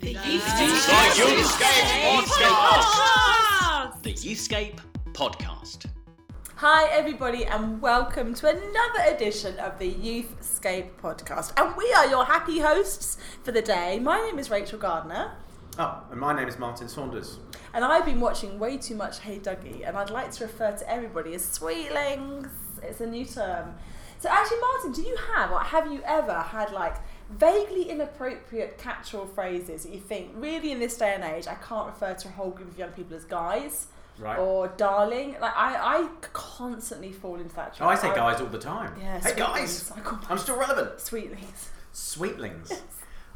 The Youthscape Podcast. The Youthscape Podcast. Hi, everybody, and welcome to another edition of the Youthscape podcast. And we are your happy hosts for the day. My name is Rachel Gardner, Oh, and my name is Martin Saunders. and I've been watching way too much Hey Duggee, and I'd like to refer to everybody as sweetlings. It's a new term. So, actually, Martin, do you have, or have you ever had like vaguely inappropriate catch-all phrases that you think, really, in this day and age, I can't refer to a whole group of young people as guys? Right. Or darling, like I, I constantly fall into that trap. Oh, I say guys all the time. Yeah, hey guys, I I'm still relevant. Sweetlings. Sweetlings.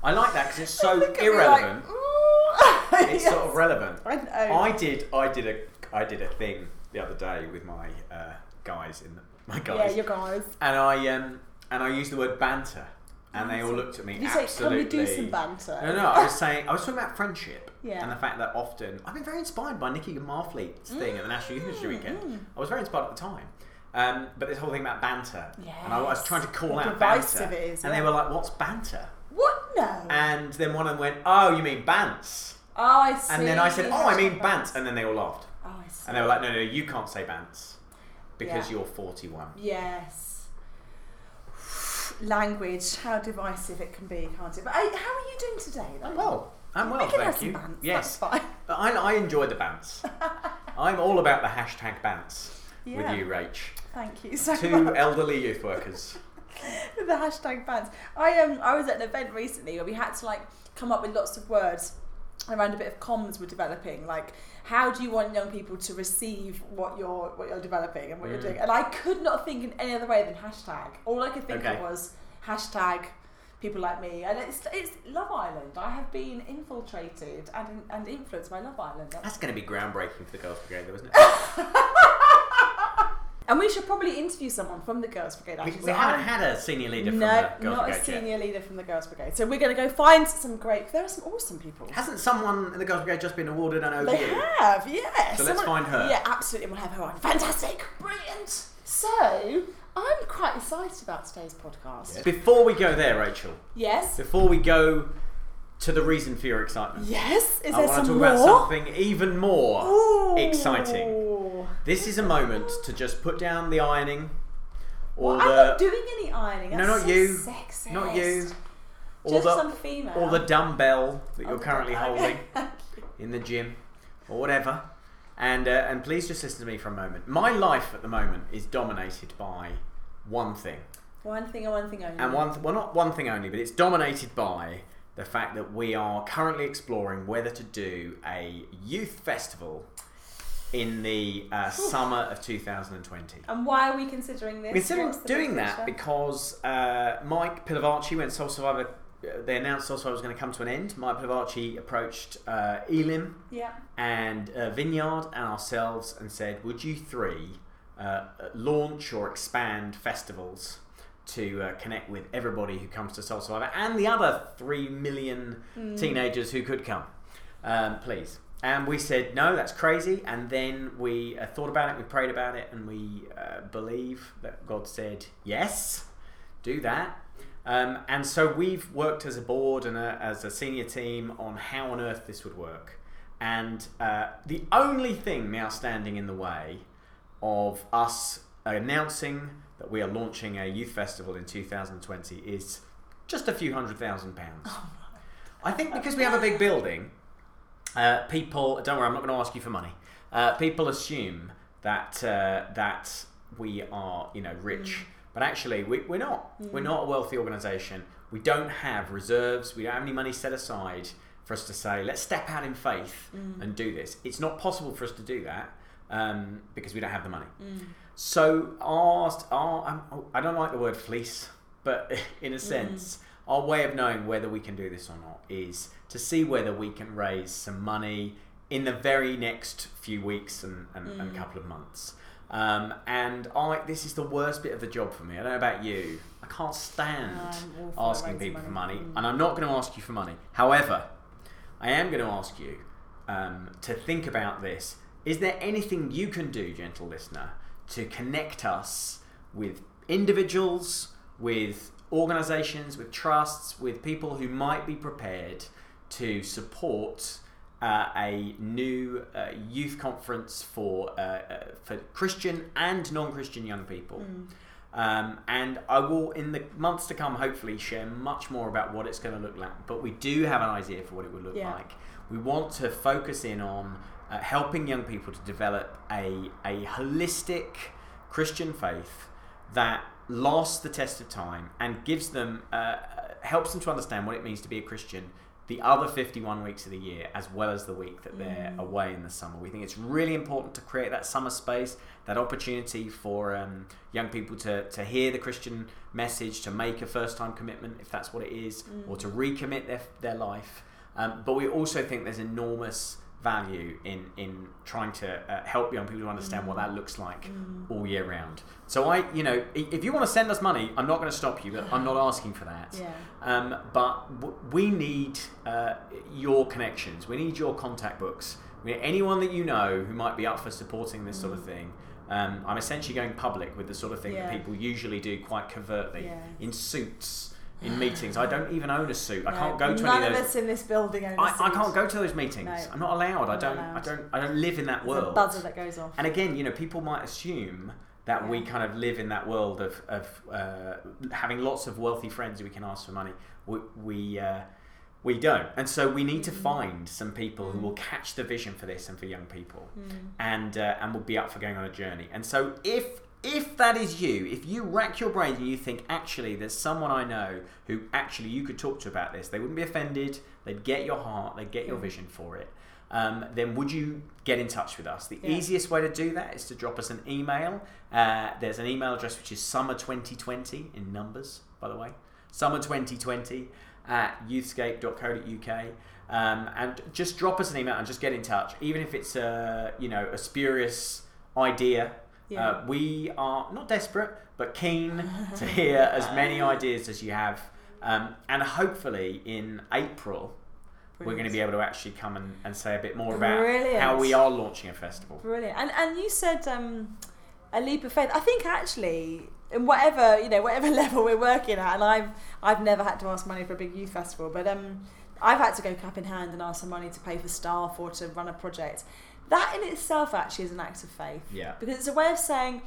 I like that because it's so Look at me irrelevant. like, It's Yes. sort of relevant. I know. I did. I did a. I did a thing the other day with my uh, guys in the, my guys, Yeah, your guys. and I um and I used the word banter, and they all looked at me you say, absolutely. can we do some banter? No, no, I was saying I was talking about friendship Yeah. and the fact that often I've been very inspired by Nicky Marfleet's thing at the National Youth Ministry Weekend. I was very inspired at the time. Um, but this whole thing about banter, and I was trying to call How out banter, it is, and they were like, "What's banter?" What? No. And then one of them went, "Oh, you mean bants?" oh, I see. And then I said, "Oh, I mean bants," and then they all laughed, Oh, I see. and they were like, "No, no, you can't say bants because Yeah. you're 41." Yes. Language, how divisive it can be, can't it? But hey, how are you doing today? Though? I'm well. I'm well, we can have thank some you. bants. Yes, That's fine. I, I enjoy the bants. I'm all about the hashtag bants Yeah. with you, Rach. Thank you so Two much. elderly youth workers. the hashtag bans. I um I was at an event recently where we had to like come up with lots of words around a bit of comms we're developing. Like, how do you want young people to receive what you're what you're developing and what you're Mm. doing? And I could not think in any other way than hashtag. All I could think Okay. of was hashtag people like me. And it's it's Love Island. I have been infiltrated and and influenced by Love Island. That's- That's going to be groundbreaking for the Girls Brigade, though, isn't it? And we should probably interview someone from the Girls Brigade. we, Actually. we haven't I'm- had a senior leader from no, the Girls not a Brigade yet. senior leader from the Girls Brigade. So we're going to go find some great. There are some awesome people. Hasn't someone in the Girls Brigade just been awarded an OBE? They have, yes. So let's find her. Yeah, absolutely. We'll have her on. Fantastic, brilliant. So I'm quite excited about today's podcast. Before we go there, Rachel, Yes. before we go to the reason for your excitement, Yes. Is I there want to talk more? about something even more Ooh. exciting. This is a moment to just put down the ironing or Well, I'm the not doing any ironing. no, not so you, Sexist. not you, or Just the some female. or the dumbbell that you're Oh, currently okay. holding in the gym or whatever. And uh, and please just listen to me for a moment. My life at the moment is dominated by one thing, One thing and one thing only. and one th- well not one thing only, but it's dominated by the fact that we are currently exploring whether to do a youth festival in the uh, summer of 2020. And why are we considering this? Considering What's the doing that because uh, Mike Pilavachi, when Soul Survivor, uh, they announced Soul Survivor was going to come to an end, Mike Pilavachi approached uh, Elim Yeah. and uh, Vineyard and ourselves and said, Would you three uh, launch or expand festivals to uh, connect with everybody who comes to Soul Survivor and the other three million Hmm. teenagers who could come? Um, please. And we said, No, that's crazy. And then we uh, thought about it, we prayed about it, and we uh, believe that God said, Yes, do that. Um, and so we've worked as a board and a, as a senior team on how on earth this would work. And uh, the only thing now standing in the way of us announcing that we are launching a youth festival in 2020 is just a few hundred thousand pounds. I think because we have a big building, uh, people don't worry, I'm not going to ask you for money. Uh, people assume that uh, that we are, you know, rich, but actually we, we're not. We're not a wealthy organisation. We don't have reserves. We don't have any money set aside for us to say, let's step out in faith and do this. It's not possible for us to do that um, because we don't have the money. So our, our um, I don't like the word fleece, but in a sense, our way of knowing whether we can do this or not is to see whether we can raise some money in the very next few weeks and, and, and couple of months. Um, and I, this is the worst bit of the job for me. I don't know about you. I can't stand at asking people for money. money, Mm. and I'm not going to ask you for money. However, I am going to ask you um, to think about this. Is there anything you can do, gentle listener, to connect us with individuals, with organisations, with trusts, with people who might be prepared to support uh, a new uh, youth conference for uh, uh, for Christian and non-Christian young people. Um, and I will, in the months to come, hopefully share much more about what it's going to look like. But we do have an idea for what it would look Yeah. like. We want to focus in on uh, helping young people to develop a, a holistic Christian faith that lasts the test of time and gives them, uh, helps them to understand what it means to be a Christian the other 51 weeks of the year as well as the week that they're away in the summer. We think it's really important to create that summer space, that opportunity for um, young people to, to hear the Christian message, to make a first time commitment if that's what it is, or to recommit their, their life. Um, but we also think there's enormous value in in trying to uh, help young people to understand what that looks like all year round. So I, you know, if you want to send us money, I'm not going to stop you. But I'm not asking for that. Yeah. Um, but w- we need uh, your connections. We need your contact books. We need anyone that you know who might be up for supporting this sort of thing. Um, I'm essentially going public with the sort of thing that people usually do quite covertly Yeah. in suits. In meetings, I don't even own a suit. I No, can't go to none any of those. us in this building own I, I can't go to those meetings. No. I'm not allowed. I don't. allowed. I don't. I don't live in that world. buzzer that goes off. And again, you know, people might assume that we kind of live in that world of, of uh, having lots of wealthy friends who we can ask for money. We we, uh, we don't, and so we need to Mm. find some people who will catch the vision for this and for young people, Mm. and uh, and will be up for going on a journey. And so if if that is you, if you rack your brain and you think actually there's someone I know who actually you could talk to about this, they wouldn't be offended, they'd get your heart, they'd get your Mm. vision for it. Um, then would you get in touch with us? The Yeah. easiest way to do that is to drop us an email. Uh, there's an email address which is summer2020 in numbers, by the way. Summer2020 at youthscape.co.uk. Um, and just drop us an email and just get in touch, even if it's a you know a spurious idea. Yeah. Uh, we are not desperate, but keen to hear as many ideas as you have. Um, and hopefully in April, we're going to be able to actually come and, and say a bit more about Brilliant. how we are launching a festival. Brilliant. And and you said um, a leap of faith. I think actually in whatever you know whatever level we're working at, and I've I've never had to ask money for a big youth festival, but um, I've had to go cap in hand and ask for money to pay for staff or to run a project. That in itself actually is an act of faith. Yeah. Because it's a way of saying.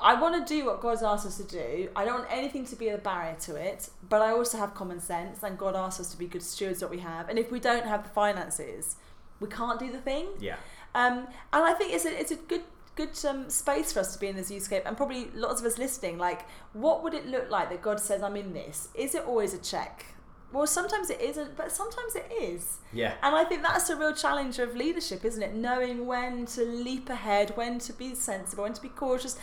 I want to do what God's asked us to do. I don't want anything to be a barrier to it, but I also have common sense, and God asks us to be good stewards of what we have. And if we don't have the finances, we can't do the thing. Yeah. Um, and I think it's a, it's a good good um, space for us to be in this youthscape and probably lots of us listening like what would it look like that God says I'm in this is it always a check well sometimes it isn't but sometimes it is. Yeah. and I think that's a real challenge of leadership isn't it? Knowing when to leap ahead when to be sensible when to be cautious.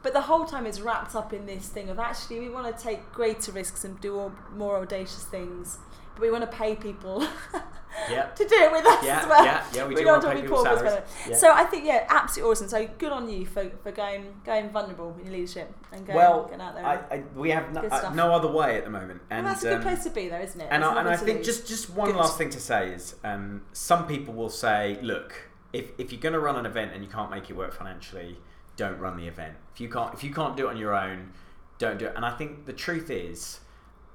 But the whole time is wrapped up in this thing of actually we want to take greater risks and do more audacious things but we want to pay people Yeah. to do it with us Yeah, as well. yeah, yeah, we do don't wanna pay to be people salaries. Yeah. So I think yeah, absolutely awesome. So good on you for, for going going vulnerable in your leadership and going, Well, getting out there. I, I, we have no, Good uh, no other way at the moment. And well, that's a good um, place to be, though, isn't it? and I, and I think just just one Good. last thing to say is um, some people will say, look, if, if you're going to run an event and you can't make it work financially, don't run the event. If you can't if you can't do it on your own, don't do it. And I think the truth is.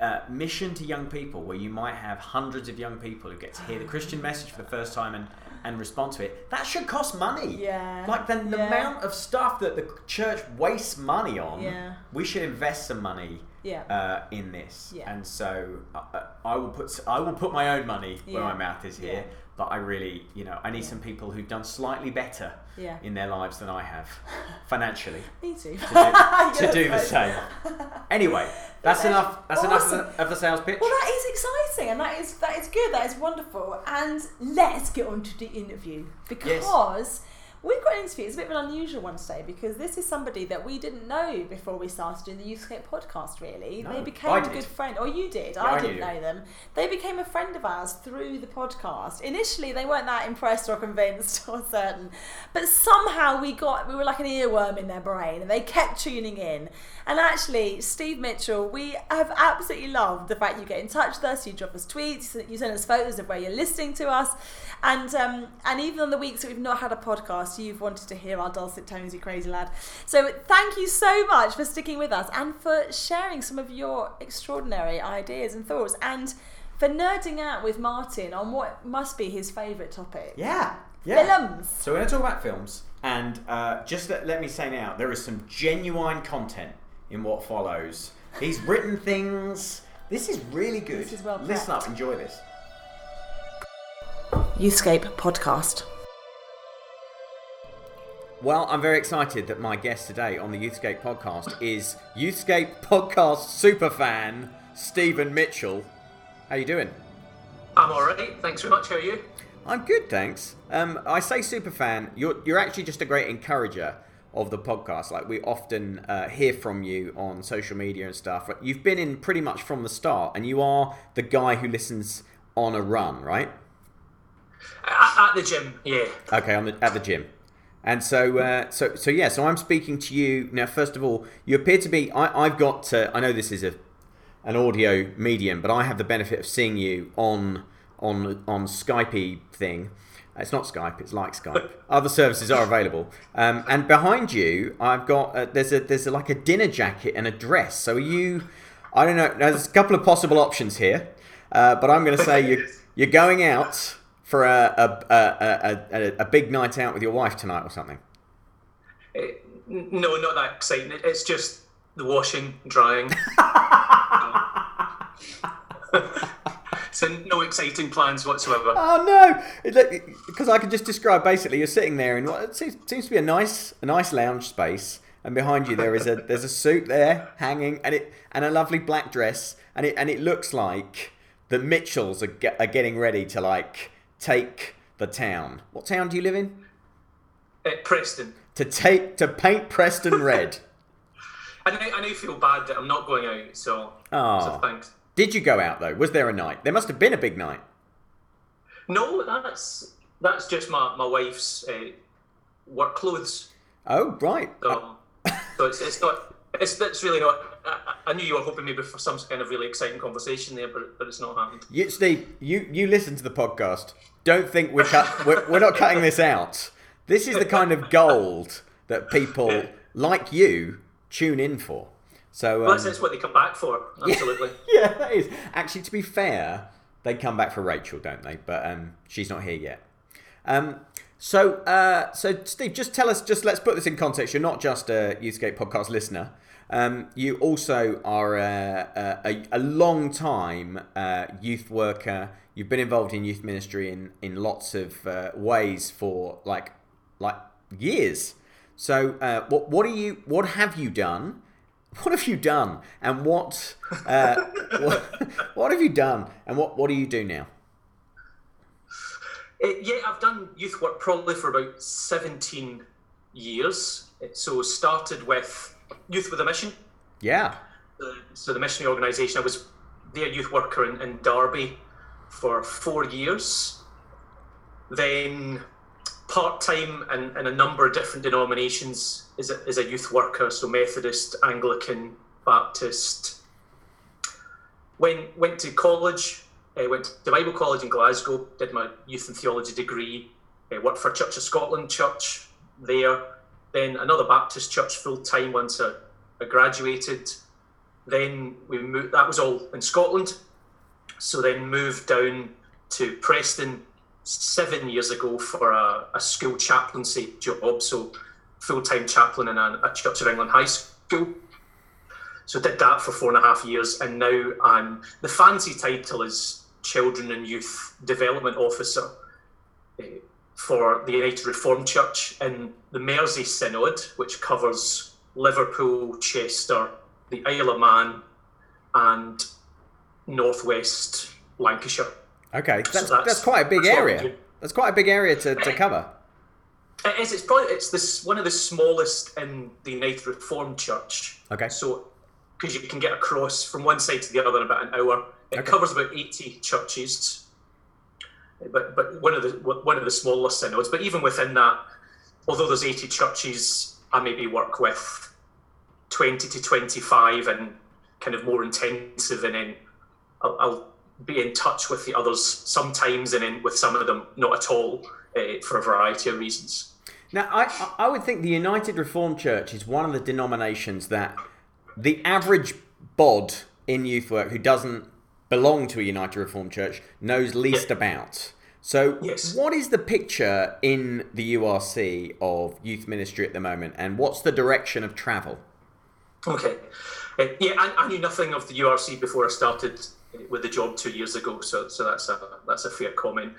Uh, mission to young people, where you might have hundreds of young people who get to hear the Christian message for the first time and, and respond to it, that should cost money. Yeah. Like the, the Yeah. amount of stuff that the church wastes money on, Yeah. we should invest some money Yeah. uh, in this. Yeah. And so uh, I will put I will put my own money where Yeah. my mouth is here. But I really, you know, I need Yeah. some people who've done slightly better Yeah. in their lives than I have financially Me too. to do, to do the same. Anyway, that's enough. That's Awesome. enough of the, sales pitch. Well, that is exciting, and that is that is good. That is wonderful. And let's get on to the interview because we've got an interview. It's a bit of an unusual one today because this is somebody that we didn't know before we started doing the Youthscape podcast. Really, No, they became a good friend, or you did. Yeah, I I didn't know them. They became a friend of ours through the podcast. Initially, they weren't that impressed or convinced or certain, but somehow we got we were like an earworm in their brain, and they kept tuning in. And actually, Steve Mitchell, we have absolutely loved the fact you get in touch with us, you drop us tweets, you send us photos of where you're listening to us, and um, and even on the weeks that we've not had a podcast, you've wanted to hear our dulcet tones, you crazy lad. So thank you so much for sticking with us and for sharing some of your extraordinary ideas and thoughts and for nerding out with Martin on what must be his favourite topic. Yeah. Yeah. Films. So we're going to talk about films, and uh, just let, let me say now, there is some genuine content in what follows. He's written things. This is really good. This is well Listen up, enjoy this. Youthscape podcast. Well, I'm very excited that my guest today on the Youthscape podcast is Youthscape podcast superfan Stephen Mitchell. How you doing? I'm alright, thanks very much. How are you? I'm good, thanks. Um, I say superfan. You're you're actually just a great encourager of the podcast. Like we often uh, hear from you on social media and stuff. You've been in pretty much from the start, and you are the guy who listens on a run, right? At, at the gym, yeah. Okay, on the at the gym. And so, uh, so, so yeah. So I'm speaking to you now. First of all, you appear to be. I, I've got. Uh, I know this is a an audio medium, but I have the benefit of seeing you on on on Skype thing. It's not Skype. It's like Skype. Other services are available. Um, and behind you, I've got uh, there's a there's a, like a dinner jacket and a dress. So are you? I don't know. There's a couple of possible options here, uh, but I'm going to say you you're going out for a a, a, a, a, big night out with your wife tonight or something. Eh, n- no, not that exciting. It- It's just the washing, drying. so no exciting plans whatsoever. Oh no! Because I can just describe basically you're sitting there in what it seems, seems to be a nice a nice lounge space, and behind you there is a there's a suit there hanging, and it and a lovely black dress, and it and it looks like the Mitchells are, get, are getting ready to like take the town. What town do you live in? Eh, Preston. To take to paint Preston red. I now, I now feel bad that I'm not going out, so, Oh. so thanks. Did you go out though? Was there a night? There must have been a big night. No, that's that's just my, my wife's uh, work clothes. Oh right. So, so it's, it's not. It's, it's really not. I, I knew you were hoping maybe for some kind of really exciting conversation there, but but it's not happened. You, Steve, you, you listen to the podcast. Don't think we're, cut, we're we're not cutting this out. This is the kind of gold that people like you tune in for. So Well, um, that's, that's what they come back for. Absolutely. yeah, that is actually to be fair, they come back for Rachel, don't they? But um, she's not here yet. Um, so uh, so Steve, just tell us. Just let's put this in context. You're not just a Youthscape podcast listener. Um, you also are a, a, a long time uh, youth worker. You've been involved in youth ministry in, in lots of uh, ways for like like years. So uh, what what are you what have you done? What have you done? And what uh, what, what have you done? And what what do you do now? Uh, yeah, I've done youth work probably for about 17 years. Uh, So started with Youth with a Mission. Yeah. Uh, so the missionary organisation, I was their youth worker in, in Derby for four years. Then part time in, in a number of different denominations as a, a youth worker, so Methodist, Anglican, Baptist. Went went to college, uh, went to Bible College in Glasgow, did my youth and theology degree. Uh, worked for Church of Scotland Church there. Then another Baptist church full time once I, I graduated. Then we moved. That was all in Scotland. So then moved down to Preston seven years ago for a, a school chaplaincy job. So full time chaplain in a, a Church of England high school. So did that for four and a half years, and now I'm the fancy title is Children and Youth Development Officer eh, for the United Reformed Church in the Mersey Synod, which covers Liverpool, Chester, the Isle of Man, and northwest Lancashire. Okay. That's that's, that's- quite a big that's area. That's quite a big area to, to cover. It is. It's probably it's this one of the smallest in the United Reformed Church. Okay. So, because you can get across from one side to the other in about an hour, it Okay. covers about eighty churches. But but one of the one of the smaller synods. But even within that, although there's eighty churches, I maybe work with twenty to twenty-five and kind of more intensive, and then I'll, I'll be in touch with the others sometimes, and then with some of them not at all uh, for a variety of reasons. Now, I, I would think the United Reformed Church is one of the denominations that the average bod in youth work who doesn't belong to a United Reformed Church knows least Yeah. about. So, Yes. what is the picture in the URC of youth ministry at the moment, and what's the direction of travel? Okay. Uh, yeah, I, I knew nothing of the URC before I started with the job two years ago, so so that's a that's a fair comment.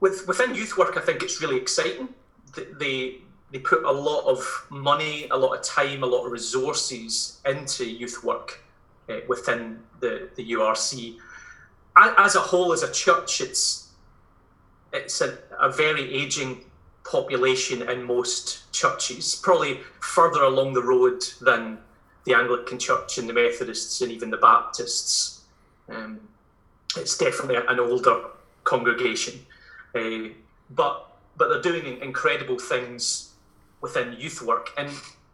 With within youth work, I think it's really exciting. Th- They they put a lot of money, a lot of time, a lot of resources into youth work uh, within the the URC. As a whole, as a church, it's it's a, a very aging population in most churches, probably further along the road than the Anglican Church and the Methodists and even the Baptists. Um, it's definitely an older congregation, uh, but but they're doing incredible things within youth work, and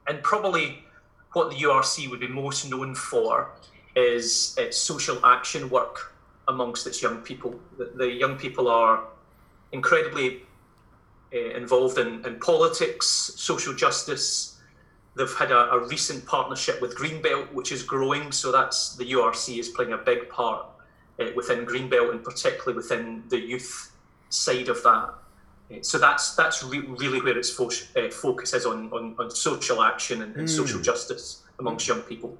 and probably what the URC would be most known for is its social action work amongst its young people. The, the young people are incredibly uh, involved in, in politics, social justice. They've had a, a recent partnership with Greenbelt, which is growing. So that's the URC is playing a big part uh, within Greenbelt, and particularly within the youth side of that. Uh, So that's that's re- really where its fo- uh, focus is on, on, on social action and, and social justice amongst young people.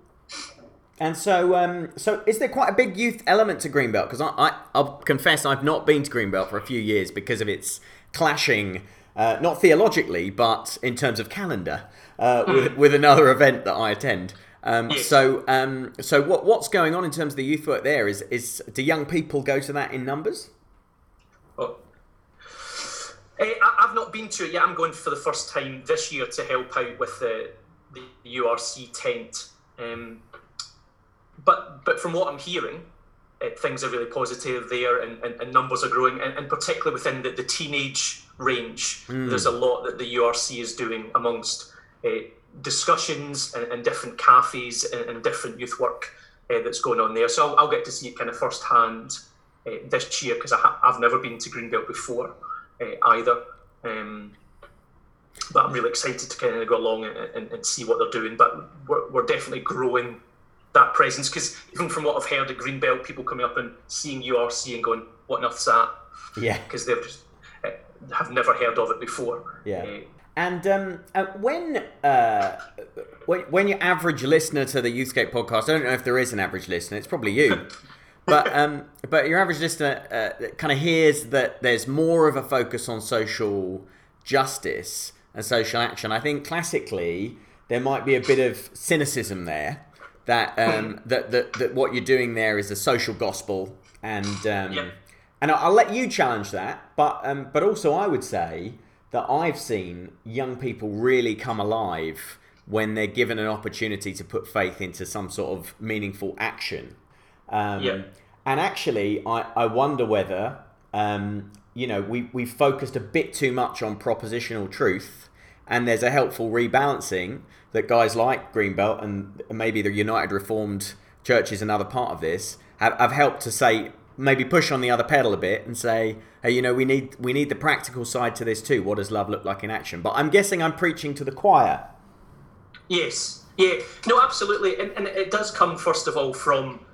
And so, um, so is there quite a big youth element to Greenbelt? Because I, I, I'll confess I've not been to Greenbelt for a few years because of its clashing, uh, not theologically, but in terms of calendar, uh, with, with another event that I attend. Um, Yes. So, um, so what what's going on in terms of the youth work there? Is is do young people go to that in numbers? Oh. Eh, I, I've not been to it yet. I'm going for the first time this year to help out with the, the URC tent. Um, but but from what I'm hearing, uh, things are really positive there, and, and, and numbers are growing, and, and particularly within the, the teenage range, there's a lot that the URC is doing amongst discussions and, and different cafes and, and different youth work uh, that's going on there. So I'll, I'll get to see it kind of firsthand uh, this year because ha- I've never been to Greenbelt before uh, either. Um, but I'm really excited to kind of go along and, and, and see what they're doing. But we're, we're definitely growing that presence because even from what I've heard at Greenbelt, people coming up and seeing URC and going, "What on earth's that?" Yeah. Because they've just uh, have never heard of it before. Yeah. Uh, And um, uh, when, uh, when when your average listener to the Youthscape podcast, I don't know if there is an average listener. It's probably you, but um, but your average listener uh, kind of hears that there's more of a focus on social justice and social action. I think classically there might be a bit of cynicism there that um, that, that that what you're doing there is a social gospel and um, Yeah. and I'll, I'll let you challenge that, but um, but also I would say that I've seen young people really come alive when they're given an opportunity to put faith into some sort of meaningful action. Um, Yeah. And actually, I, I wonder whether um, you know we we focused a bit too much on propositional truth, and there's a helpful rebalancing that guys like Greenbelt and maybe the United Reformed Church is another part of this have, have helped to say maybe push on the other pedal a bit and say hey you know we need we need the practical side to this too what does love look like in action but i'm guessing i'm preaching to the choir Yes, yeah, no, absolutely, and, and it does come first of all from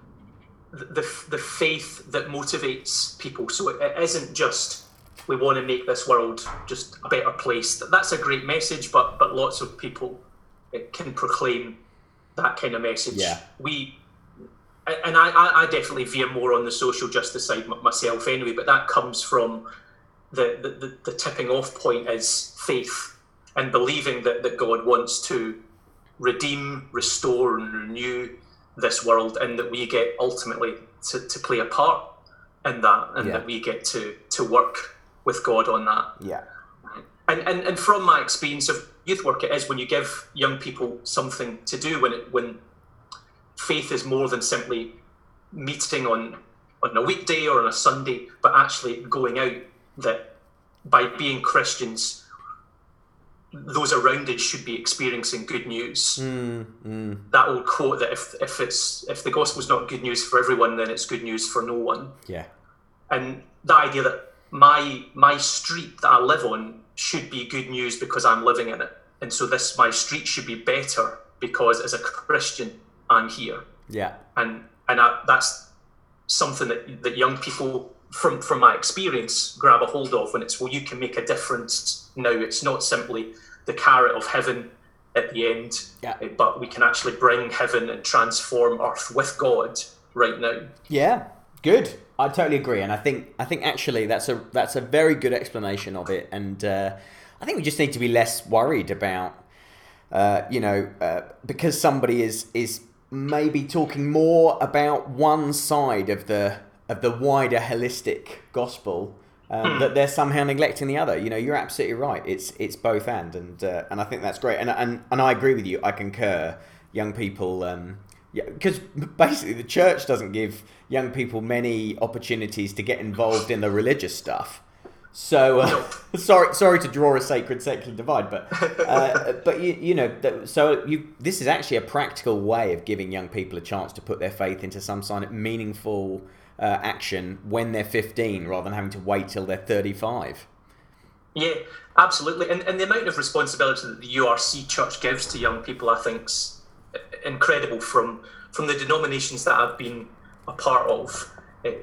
the the, the faith that motivates people. So it, it isn't just we want to make this world just a better place. That's a great message, but but lots of people can proclaim that kind of message. Yeah. we. And I, I, definitely veer more on the social justice side myself anyway, but that comes from the, the, the, the tipping off point is faith and believing that, that God wants to redeem, restore, and renew this world, and that we get ultimately to, to play a part in that, and Yeah. that we get to, to work with God on that. yeah And, and and from my experience of youth work, it is when you give young people something to do, when it when faith is more than simply meeting on on a weekday or on a Sunday, but actually going out. That by being Christians, those around us should be experiencing good news. Mm, mm. That old quote that if if it's if the gospel's not good news for everyone, then it's good news for no one yeah and the idea that my my street that I live on should be good news because I'm living in it, and so this my street should be better because as a Christian I'm here, yeah and and I, that's something that, that young people, from, from my experience, grab a hold of when it's, well, you can make a difference now. It's not simply the carrot of heaven at the end, Yeah. eh, but we can actually bring heaven and transform earth with God right now. Yeah, good. I totally agree, and I think I think actually that's a that's a very good explanation of it, and uh, I think we just need to be less worried about, uh, you know, uh, because somebody is is maybe talking more about one side of the of the wider holistic gospel. Um, that they're somehow neglecting the other. You know, you're absolutely right. It's it's both and, and uh, and I think that's great. And and and I agree with you. I concur. Young people, um, yeah, because basically the church doesn't give young people many opportunities to get involved in the religious stuff. So uh, sorry, sorry to draw a sacred secular divide, but uh, but you you know so you this is actually a practical way of giving young people a chance to put their faith into some kind of meaningful uh, action when they're 15, rather than having to wait till they're 35. Yeah, absolutely. And, and the amount of responsibility that the URC Church gives to young people, I think, is incredible from from the denominations that I've been a part of. Eh,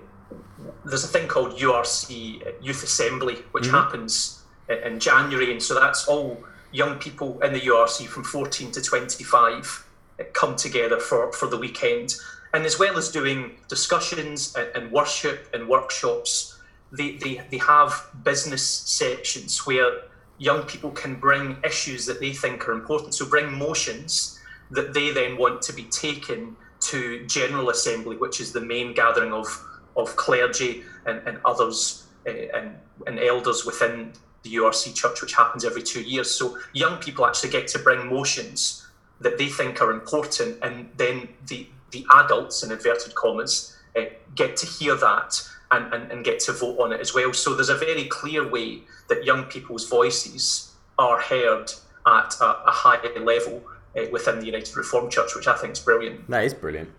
there's a thing called URC uh, Youth Assembly, which mm-hmm. happens in, in January, and so that's all young people in the URC from 14 to 25 eh, come together for, for the weekend. And as well as doing discussions and, and worship and workshops, they, they, they have business sections where young people can bring issues that they think are important. So bring motions that they then want to be taken to General Assembly, which is the main gathering of, of clergy and, and others uh, and, and elders within the URC church, which happens every two years. So young people actually get to bring motions that they think are important, and then the, the adults, in inverted commas, uh, get to hear that and, and, and get to vote on it as well. So there's a very clear way that young people's voices are heard at a, a high level uh, within the United Reformed Church, which I think is brilliant. That is brilliant.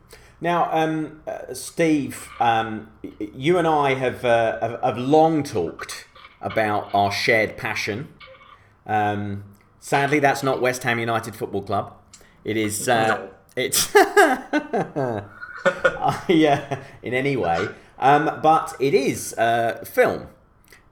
Now, um, uh, Steve, um, you and I have, uh, have have long talked about our shared passion. Um, sadly, that's not West Ham United Football Club. It is. Uh, No. It's. yeah, in any way, um, but it is uh, film.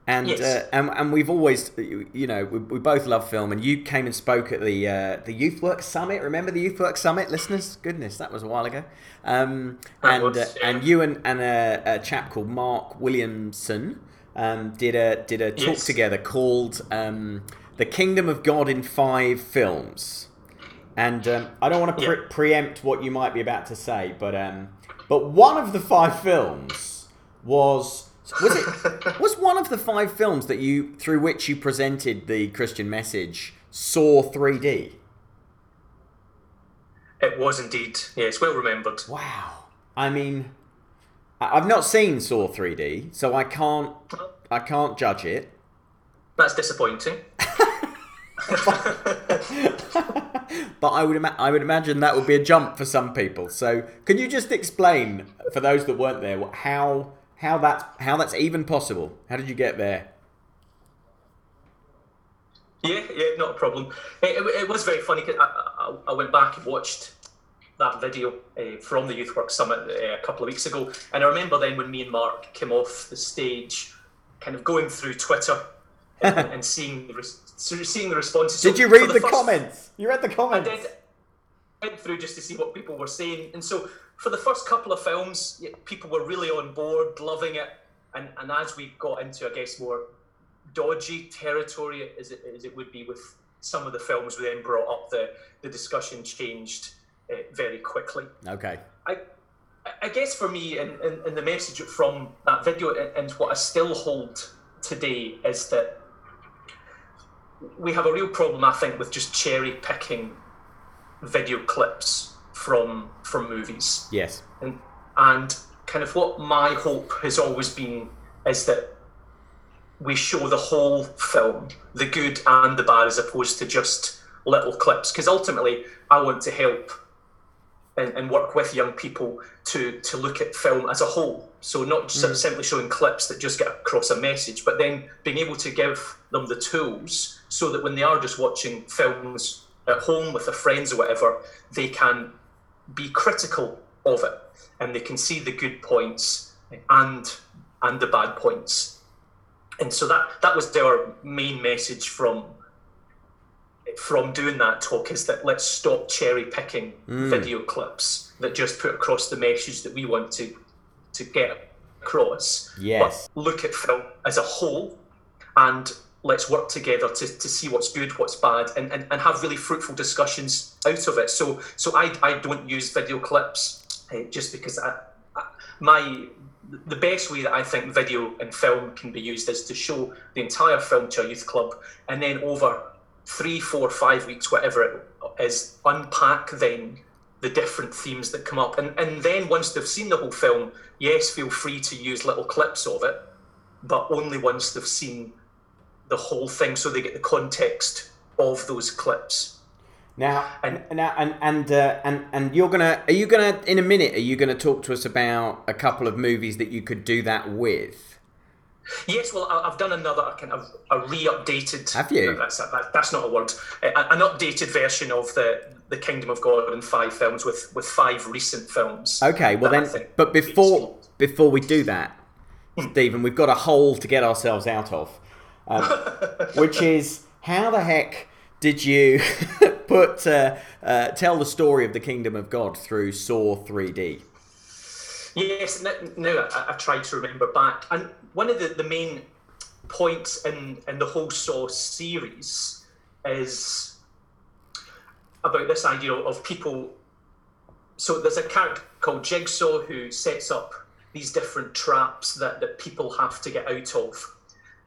And, Yes. uh, and and we've always, you know, we, we both love film. And you came and spoke at the uh, the Youth Work Summit. Remember the Youth Work Summit, listeners? Goodness, that was a while ago. Um, and was, uh, yeah. and you and, and a, a chap called Mark Williamson um, did a did a talk Yes. together called um, "The Kingdom of God in Five Films." And um, I don't want to pre- Yeah. preempt what you might be about to say, but um, but one of the five films was was it was one of the five films that you through which you presented the Christian message Saw 3D. It was indeed, yes, well remembered. Wow. I mean, I've not seen Saw 3D, so I can't I can't judge it. That's disappointing. But I would ima- I would imagine that would be a jump for some people. So, can you just explain for those that weren't there how how that's how that's even possible? How did you get there? Yeah, yeah, not a problem. It, it, it was very funny 'cause I, I, I went back and watched that video uh, from the Youth Work Summit uh, a couple of weeks ago, and I remember then when me and Mark came off the stage, kind of going through Twitter and, and seeing the res- seeing the responses. So Did you read the, first- comments? You read the I comments. did. Went through just to see what people were saying, and so for the first couple of films, people were really on board, loving it, and and as we got into, I guess, more dodgy territory as it, as it would be with some of the films, we then brought up the the discussion changed uh, very quickly. Okay. I, I guess for me, and, and, and the message from that video, and, and what I still hold today is that we have a real problem, I think, with just cherry picking video clips from from movies, Yes. and and kind of what my hope has always been is that we show the whole film, the good and the bad, as opposed to just little clips. Because ultimately, I want to help and, and work with young people to to look at film as a whole. So not just mm. simply showing clips that just get across a message, but then being able to give them the tools so that when they are just watching films at home with their friends or whatever, they can be critical of it, and they can see the good points and and the bad points. And so that that was our main message from from doing that talk is that let's stop cherry picking mm. video clips that just put across the message that we want to to get across. Yes. But look at film as a whole and let's work together to, to see what's good, what's bad, and, and, and have really fruitful discussions out of it. So so I, I don't use video clips uh, just because I, I, my the best way that I think video and film can be used is to show the entire film to a youth club and then over three, four, five weeks, whatever it is, unpack then the different themes that come up. And, and then once they've seen the whole film, yes, feel free to use little clips of it, but only once they've seen the whole thing so they get the context of those clips. Now, And- now, and and uh, and and you're gonna are you gonna in a minute are you gonna talk to us about a couple of movies that you could do that with? Yes, well, I've done another kind of a re-updated. Have you? no, That's that, that's not a word. An updated version of the the Kingdom of God in five films with with five recent films. Okay, well then, but before before we do that, Stephen, we've got a hole to get ourselves out of, um, which is how the heck did you put uh, uh, tell the story of the Kingdom of God through Saw 3D? Yes, now I, I tried to remember back, and one of the, the main points in in the whole Saw series is about this idea of people. So there's a character called Jigsaw who sets up these different traps that, that people have to get out of.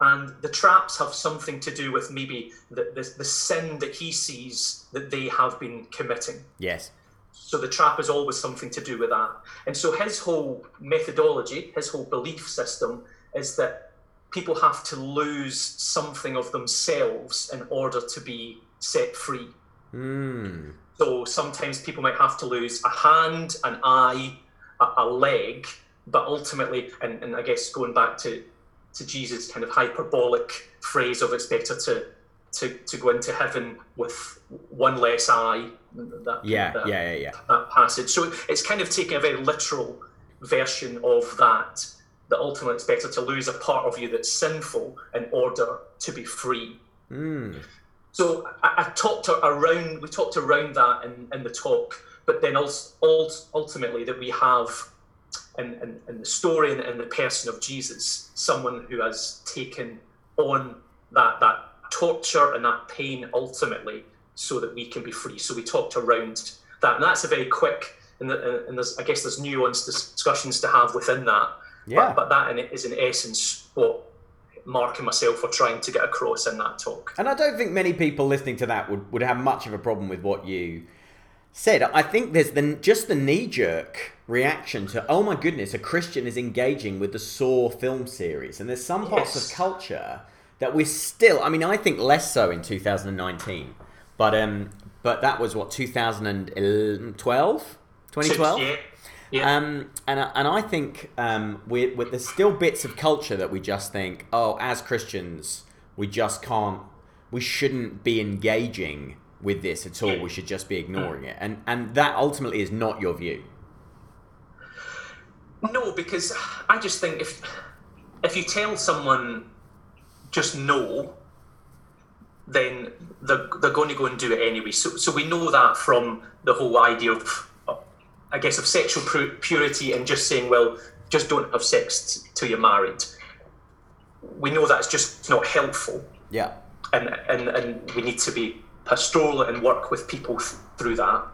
And the traps have something to do with maybe the, the, the sin that he sees that they have been committing. Yes. So the trap is always something to do with that. And so his whole methodology, his whole belief system is that people have to lose something of themselves in order to be set free. Mm. So sometimes people might have to lose a hand, an eye, a, a leg, but ultimately, and, and I guess going back to, to Jesus' kind of hyperbolic phrase of it's better to, to, to go into heaven with one less eye. That, Yeah, that- yeah, yeah, yeah. that passage. So it's kind of taking a very literal version of that. That ultimately it's better to lose a part of you that's sinful in order to be free. Mm. So I, I talked around, we talked around that in, in the talk, but then also, ultimately that we have in, in, in the story and in the person of Jesus, someone who has taken on that that torture and that pain ultimately so that we can be free. So we talked around that, and that's a very quick and, the, and there's I guess there's nuanced discussions to have within that. Yeah. But, but that in, is in essence what Mark and myself are trying to get across in that talk. And I don't think many people listening to that would, would have much of a problem with what you said. I think there's the, just the knee jerk reaction to, oh my goodness, a Christian is engaging with the Saw film series. And there's some parts Yes. of culture that we're still, I mean, I think less so in 2019. But um, but that was what 2012, 2012. Yeah. Yeah. Um, and I- and I think um, we're, we there's still bits of culture that we just think, oh, as Christians, we just can't, we shouldn't be engaging with this at all. We should just be mm. ignoring it, and and that ultimately is not your view. No, because I just think if if you tell someone just no, then they're, they're going to go and do it anyway. So so we know that from the whole idea of I guess of sexual pu- purity and just saying, well, just don't have sex t- till you're married. We know that's just not helpful, Yeah. and and and we need to be pastoral and work with people th- through that.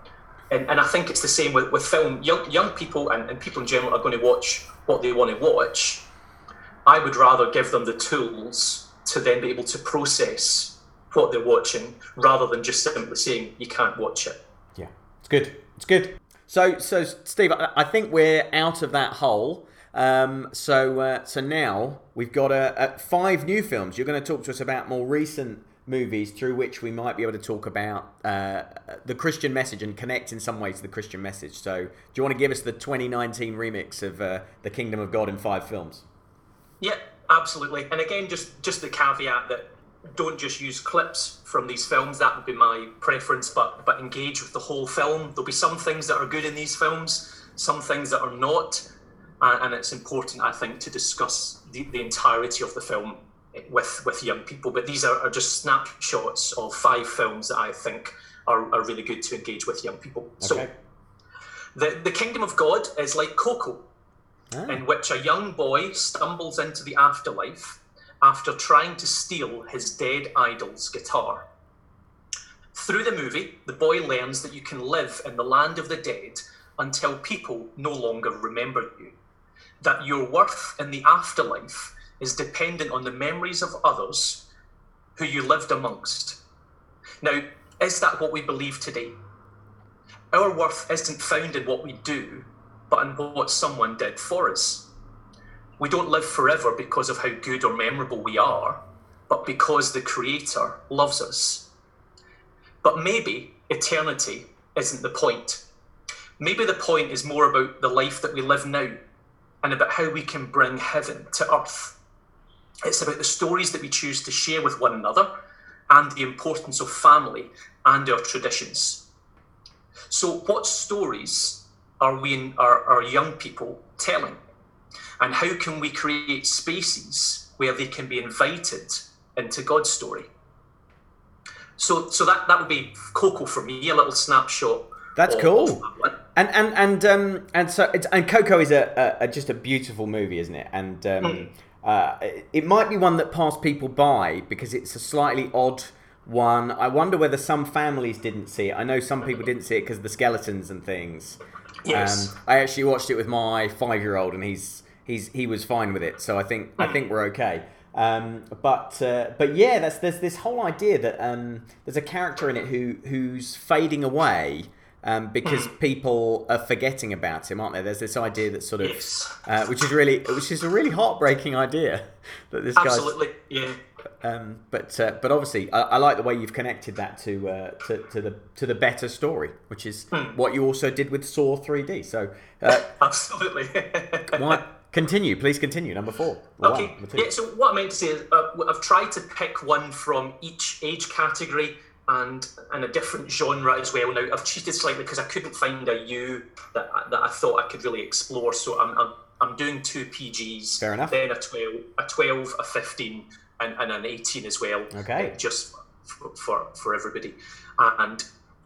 And, and I think it's the same with, with film. Young young people and, and people in general are going to watch what they want to watch. I would rather give them the tools to then be able to process what they're watching rather than just simply saying you can't watch it. Yeah, it's good. It's good. So, so Steve, I think we're out of that hole. Um, so, uh, so now we've got a, uh, five new films. You're going to talk to us about more recent movies through which we might be able to talk about uh, the Christian message and connect in some ways to the Christian message. So, do you want to give us the 2019 remix of uh, the Kingdom of God in five films? Yeah, absolutely. And again, just just the caveat that don't just use clips from these films. That would be my preference, but but engage with the whole film. There'll be some things that are good in these films, some things that are not. Uh, and it's important, I think, to discuss the, the entirety of the film with with young people. But these are, are just snapshots of five films that I think are, are really good to engage with young people. So, the, the kingdom of God is like Coco, Ah. in which a young boy stumbles into the afterlife after trying to steal his dead idol's guitar. Through the movie, the boy learns that you can live in the land of the dead until people no longer remember you. That your worth in the afterlife is dependent on the memories of others who you lived amongst. Now, is that what we believe today? Our worth isn't found in what we do, but in what someone did for us. We don't live forever because of how good or memorable we are, but because the Creator loves us. But maybe eternity isn't the point. Maybe the point is more about the life that we live now and about how we can bring heaven to earth. It's about the stories that we choose to share with one another and the importance of family and our traditions. So, what stories are we in, are, are young people telling? And how can we create spaces where they can be invited into God's story? So, so that, that would be Coco for me, a little snapshot. That's of- cool. of. And and and um and so it's and Coco is a, a, a just a beautiful movie, isn't it? And um, uh, it- might be one that passed people by because it's a slightly odd one. I wonder whether some families didn't see it. I know some people didn't see it because of the skeletons and things. Yes. Um, I actually watched it with my five-year-old, and he's he's he was fine with it. So I think I think we're okay. Um, but uh, but yeah, that's there's this whole idea that um, there's a character in it who who's fading away um, because people are forgetting about him, aren't there? There's this idea that sort of Yes. uh, which is really which is a really heartbreaking idea that this guy's Absolutely, yeah. um, but uh, but obviously, I, I like the way you've connected that to, uh, to to the to the better story, which is Hmm. what you also did with Saw 3D. So, uh, Absolutely. why, continue, please continue. Number four. Or one, Okay. number. Yeah. So what I meant to say is, uh, I've tried to pick one from each age category and and a different genre as well. Now I've cheated slightly because I couldn't find a U that I- that I thought I could really explore. So I'm I'm, I'm doing two PGs. Fair enough. Then a twelve, a twelve, a fifteen, and, and an eighteen as well. Okay. Just for for, for everybody, and,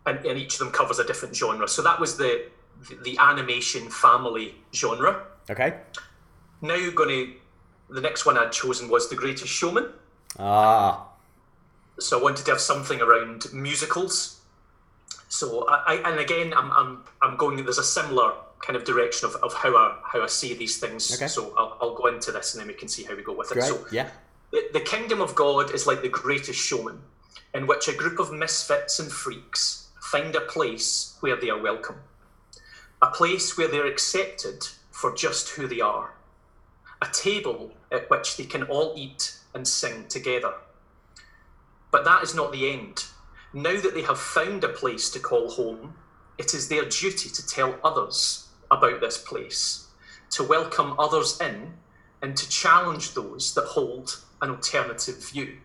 and and each of them covers a different genre. So that was the the, the animation family genre Okay. now you're going to the next one I'd chosen was The Greatest Showman. Ah, So I wanted to have something around musicals. So I, I and again I'm, I'm I'm going there's a similar kind of direction of, of how I how I see these things. Okay. So I'll, I'll go into this and then we can see how we go with it. So Yeah. the, the kingdom of God is like the greatest showman, in which a group of misfits and freaks find a place where they are welcome, a place where they're accepted for just who they are, a table at which they can all eat and sing together. But that is not the end. Now that they have found a place to call home, it is their duty to tell others about this place, to welcome others in, and to challenge those that hold an alternative view.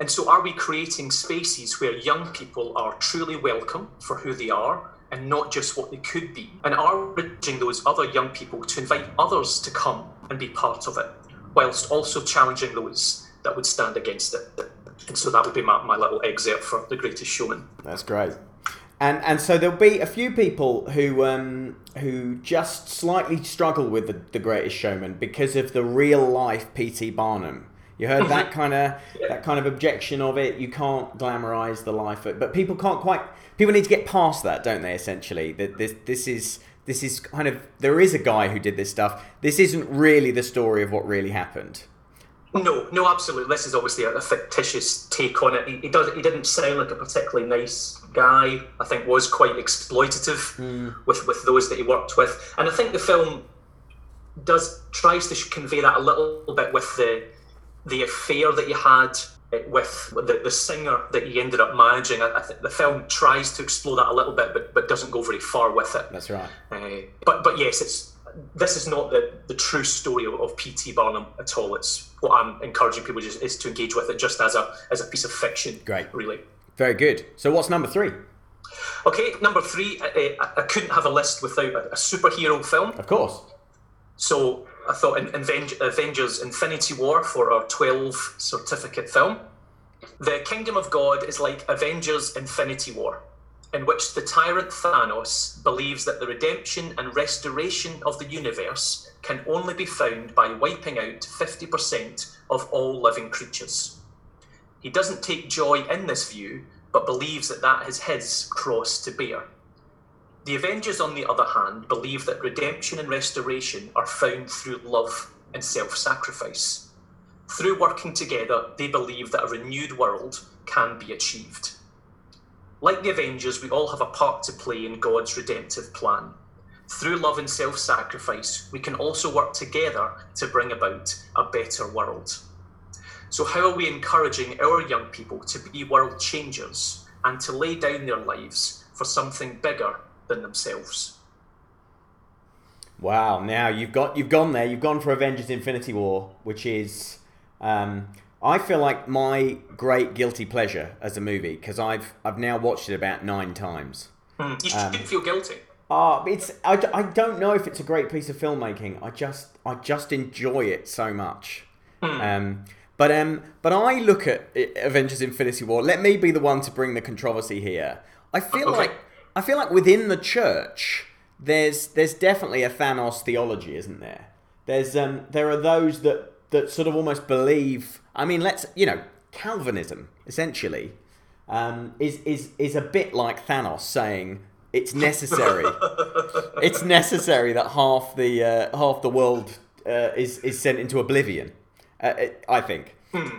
And so, are we creating spaces where young people are truly welcome for who they are and not just what they could be? And are we urging those other young people to invite others to come and be part of it, whilst also challenging those that would stand against it? And so, that would be my, my little excerpt for The Greatest Showman. That's great. And and so there'll be a few people who um, who just slightly struggle with the, the Greatest Showman because of the real life P.T. Barnum. You heard that kind of that kind of objection of it. You can't glamorize the life, of, but people can't quite. People need to get past that, don't they? Essentially, that this this is this is kind of there is a guy who did this stuff. This isn't really the story of what really happened. No, no, absolutely. This is obviously a, a fictitious take on it. He, he does. He didn't sound like a particularly nice guy. I think was quite exploitative with with those that he worked with, and I think the film does tries to convey that a little bit with the the affair that he had with the, the singer that he ended up managing. I, I think the film tries to explore that a little bit, but but doesn't go very far with it. That's right. Uh, but but yes, it's this is not the, the true story of, of P.T. Barnum at all. It's what I'm encouraging people just, is to engage with it just as a as a piece of fiction. Great. really. Very good. So what's number three? Okay, number three, I, I, I couldn't have a list without a, a superhero film. Of course. So I thought in, Avengers Infinity War for our 12 certificate film. The Kingdom of God is like Avengers Infinity War, in which the tyrant Thanos believes that the redemption and restoration of the universe can only be found by wiping out 50% of all living creatures. He doesn't take joy in this view, but believes that that is his cross to bear. The Avengers, on the other hand, believe that redemption and restoration are found through love and self sacrifice. Through working together, they believe that a renewed world can be achieved. Like the Avengers, we all have a part to play in God's redemptive plan. Through love and self sacrifice, we can also work together to bring about a better world. So, how are we encouraging our young people to be world changers and to lay down their lives for something bigger than themselves? Wow! Now you've got you've gone there. You've gone for Avengers: Infinity War, which is, um, I feel like my great guilty pleasure as a movie because I've I've now watched it about nine times. Mm, you shouldn't feel guilty. Uh, it's I, I don't know if it's a great piece of filmmaking. I just I just enjoy it so much. Um, but um, but I look at Avengers: Infinity War. Let me be the one to bring the controversy here. I feel Okay. like I feel like within the church, there's there's definitely a Thanos theology, isn't there? There's um, there are those that that sort of almost believe. I mean, let's you know, Calvinism essentially um, is is is a bit like Thanos saying it's necessary. it's necessary that half the uh, half the world uh, is is sent into oblivion. Uh, it- I think.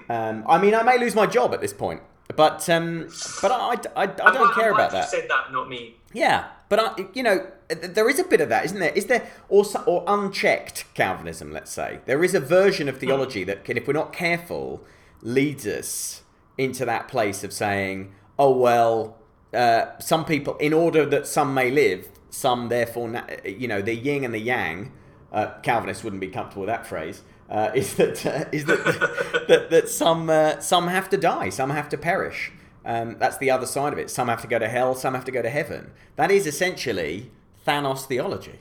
Um, I mean, I may lose my job at this point, but um, but I, I, I don't care about that. You said that, not me. Yeah, but I, you know, there is a bit of that, isn't there? Is there or so- or unchecked Calvinism? Let's say there is a version of theology that can, if we're not careful, leads us into that place of saying, "Oh well, uh, some people, in order that some may live, some therefore, na- you know, the yin and the yang." Uh, Calvinists wouldn't be comfortable with that phrase. Uh, is that uh, is that that, that some uh, some have to die, some have to perish. Um, that's the other side of it. Some have to go to hell, some have to go to heaven. That is essentially Thanos theology.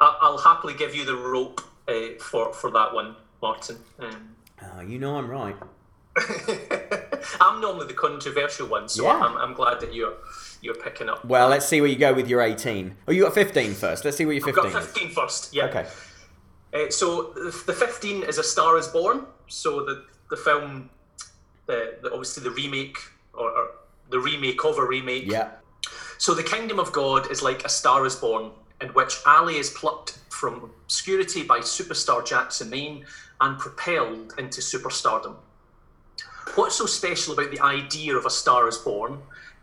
I'll happily give you the rope uh, for for that one, Martin. Um, Oh, you know I'm right. I'm normally the controversial one, so Yeah. I'm, I'm glad that you're you're picking up. Well, let's see where you go with your 18. Oh, you got 15 first. Let's see where your I've 15 got is. 15 first. Yeah. Okay. Uh, so the, the 15 is A Star Is Born. So the the film, the, the obviously the remake or, or the remake of a remake. Yeah. So the kingdom of God is like a star is born, in which Ally is plucked from obscurity by superstar Jackson Maine and propelled into superstardom. What's so special about the idea of a star is born